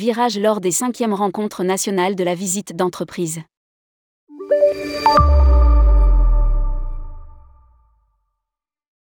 Virage lors des cinquièmes rencontres nationales de la visite d'entreprise.